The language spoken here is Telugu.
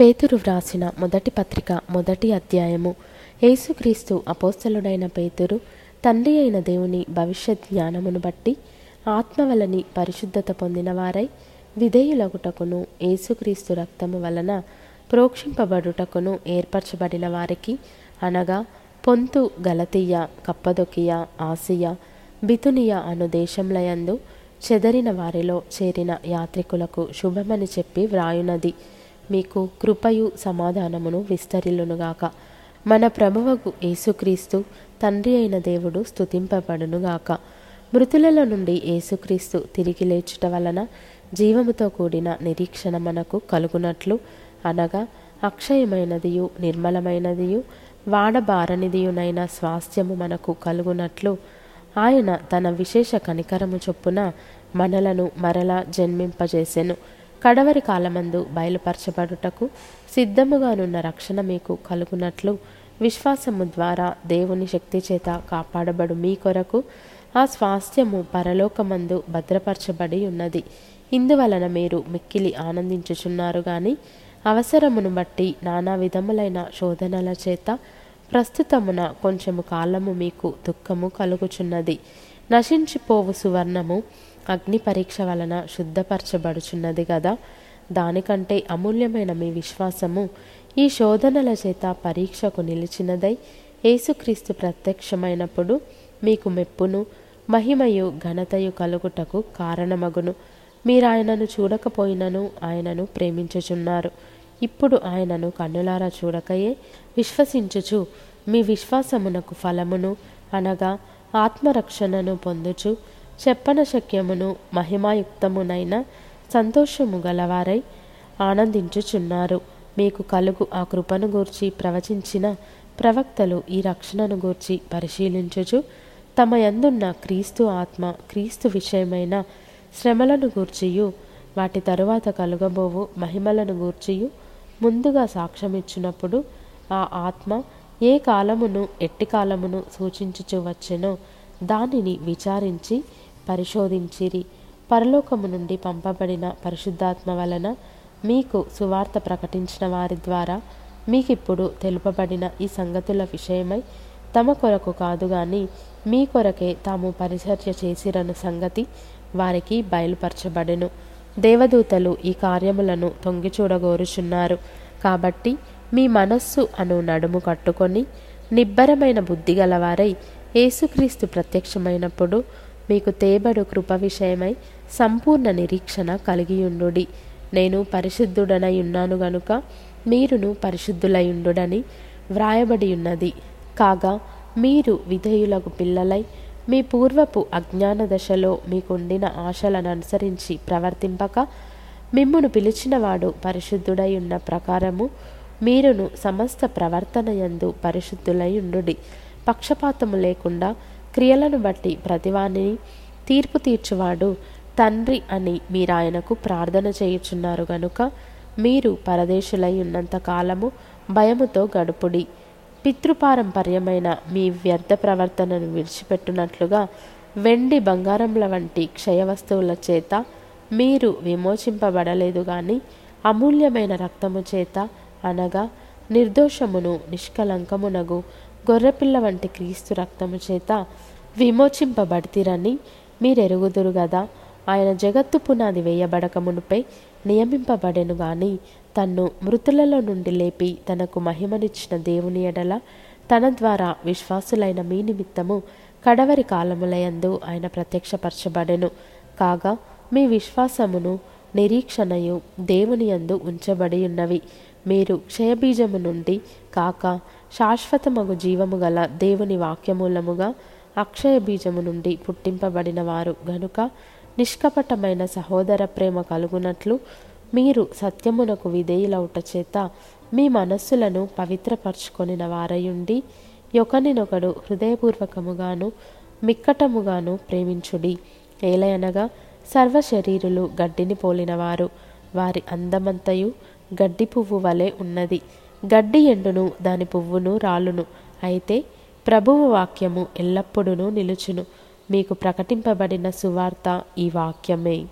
పేతురు వ్రాసిన మొదటి పత్రిక మొదటి అధ్యాయము. యేసుక్రీస్తు అపోస్తలుడైన పేతురు తండ్రి అయిన దేవుని భవిష్యత్ జ్ఞానమును బట్టి ఆత్మవలని పరిశుద్ధత పొందిన వారై విధేయులగుటకును యేసుక్రీస్తు రక్తము వలన ప్రోక్షింపబడుటకును ఏర్పరచబడిన వారికి అనగా పొంతు గలతీయ కప్పదొకియ ఆసియా బితునియ అను దేశంలయందు చెదరిన వారిలో చేరిన యాత్రికులకు శుభమని చెప్పి వ్రాయునది. మీకు కృపయు సమాధానమును విస్తరిల్లునుగాక మన ప్రభువకు యేసుక్రీస్తు తండ్రి అయిన దేవుడు స్థుతింపబడునుగాక మృతులలో నుండి యేసుక్రీస్తు తిరిగి లేచుట వలన జీవముతో కూడిన నిరీక్షణ మనకు కలుగునట్లు అనగా అక్షయమైనదియు నిర్మలమైనదియు వాడబారనిదియునైన స్వాస్థ్యము మనకు కలుగునట్లు ఆయన తన విశేష కనికరము చొప్పున మనలను మరలా జన్మింపజేసెను. కడవరి కాలమందు బయలుపరచబడుటకు సిద్ధముగానున్న రక్షణ మీకు కలుగునట్లు విశ్వాసము ద్వారా దేవుని శక్తి చేత కాపాడబడు మీ కొరకు ఆ స్వాస్థ్యము పరలోకమందు భద్రపరచబడి ఉన్నది. ఇందువలన మీరు మిక్కిలి ఆనందించుచున్నారు గాని అవసరమును బట్టి నానా విధములైన శోధనల చేత ప్రస్తుతమున కొంచెము కాలము మీకు దుఃఖము కలుగుచున్నది. నశించిపోవు సువర్ణము. అగ్ని పరీక్ష వలన శుద్ధపరచబడుచున్నది కదా దానికంటే అమూల్యమైన మీ విశ్వాసము ఈ శోధనల చేత పరీక్షకు నిలిచినదై యేసుక్రీస్తు ప్రత్యక్షమైనప్పుడు మీకు మెప్పును మహిమయు ఘనతయు కలుగుటకు కారణమగును. మీరు ఆయనను చూడకపోయినను ఆయనను ప్రేమించుచున్నారు. ఇప్పుడు ఆయనను కన్నులారా చూడకయే విశ్వసించుచు. మీ విశ్వాసమునకు ఫలమును అనగా ఆత్మరక్షణను పొందుచు చెప్పన శక్యమును మహిమాయుక్తమునైన సంతోషము గలవారై ఆనందించుచున్నారు. మీకు కలుగు ఆ కృపను గూర్చి ప్రవచించిన ప్రవక్తలు ఈ రక్షణను గూర్చి పరిశీలించుచు తమ యందున్న క్రీస్తు ఆత్మ క్రీస్తు విషయమైన శ్రమలను గూర్చియు వాటి తరువాత కలుగబోవు మహిమలను గూర్చియు ముందుగా సాక్ష్యమిచ్చినప్పుడు ఆ ఆత్మ ఏ కాలమును ఎట్టి కాలమును సూచించుచు వచ్చెనో దానిని విచారించి పరిశోధించిరి. పరలోకము నుండి పంపబడిన పరిశుద్ధాత్మ వలన మీకు సువార్త ప్రకటించిన వారి ద్వారా మీకిప్పుడు తెలుపబడిన ఈ సంగతుల విషయమై తమ కొరకు కాదు గాని మీ కొరకే తాము పరిచర్య చేసిరను సంగతి వారికి బయలుపరచబడెను. దేవదూతలు ఈ కార్యములను తొంగి చూడగోరుచున్నారు. కాబట్టి మీ మనస్సు అను నడుము కట్టుకొని నిబ్బరమైన బుద్ధి గలవారై యేసుక్రీస్తు ప్రత్యక్షమైనప్పుడు మీకు తేబడు కృప విషయమై సంపూర్ణ నిరీక్షణ కలిగియుండు నేను పరిశుద్ధుడనై ఉన్నాను గనుక మీరును పరిశుద్ధులయుండుడని వ్రాయబడి ఉన్నది కాగా మీరు విధేయులకు పిల్లలై మీ పూర్వపు అజ్ఞాన దశలో మీకుండిన ఆశలను అనుసరించి ప్రవర్తింపక మిమ్మును పిలిచినవాడు పరిశుద్ధుడై ఉన్న ప్రకారము మీరును సమస్త ప్రవర్తన యందు పరిశుద్ధులై ఉండుడి. పక్షపాతము లేకుండా క్రియలను బట్టి ప్రతివానిని తీర్పు తీర్చువాడు తండ్రి అని మీరాయనకు ప్రార్థన చేయుచున్నారు గనుక మీరు పరదేశులై ఉన్నంత కాలము భయముతో గడుపుడి. పితృపారంపర్యమైన మీ వ్యర్థ ప్రవర్తనను విడిచిపెట్టునట్లుగా వెండి బంగారముల వంటి క్షయ వస్తువుల చేత మీరు విమోచింపబడలేదు కానీ అమూల్యమైన రక్తము చేత అనగా నిర్దోషమును నిష్కలంకమునగు గొర్రెపిల్ల వంటి క్రీస్తు రక్తము చేత విమోచింపబడితిరని మీరెరుగుదురు గదా. ఆయన జగత్తు పునాది వేయబడకమునుపై నియమింపబడెను గాని తన్ను మృతులలో నుండి లేపి తనకు మహిమనిచ్చిన దేవుని ఎడల తన ద్వారా విశ్వాసులైన మీ నిమిత్తము కడవరి కాలములయందు ఆయన ప్రత్యక్షపరచబడెను. కాగా మీ విశ్వాసమును నిరీక్షణయు దేవుని యందు ఉంచబడి ఉన్నవి మీరు క్షయబీజము నుండి కాక శాశ్వతమగు జీవము గల దేవుని వాక్యమూలముగా అక్షయ బీజము నుండి పుట్టింపబడిన వారు గనుక నిష్కపటమైన సహోదర ప్రేమ కలుగునట్లు మీరు సత్యమునకు విధేయులవుట చేత మీ మనస్సులను పవిత్రపరచుకొనిన వారయుండి ఒకనినొకడు హృదయపూర్వకముగాను మిక్కటముగాను ప్రేమించుడి. ఏలయనగా సర్వ శరీరులు గడ్డిని పోలినవారు. వారి అందమంతయు గడ్డి పువ్వు వలె ఉన్నది. గడ్డి ఎండును దాని పువ్వును రాలును. అయితే ప్రభువు వాక్యము ఎల్లప్పుడూ నిలుచును. మీకు ప్రకటింపబడిన సువార్త ఈ వాక్యమే.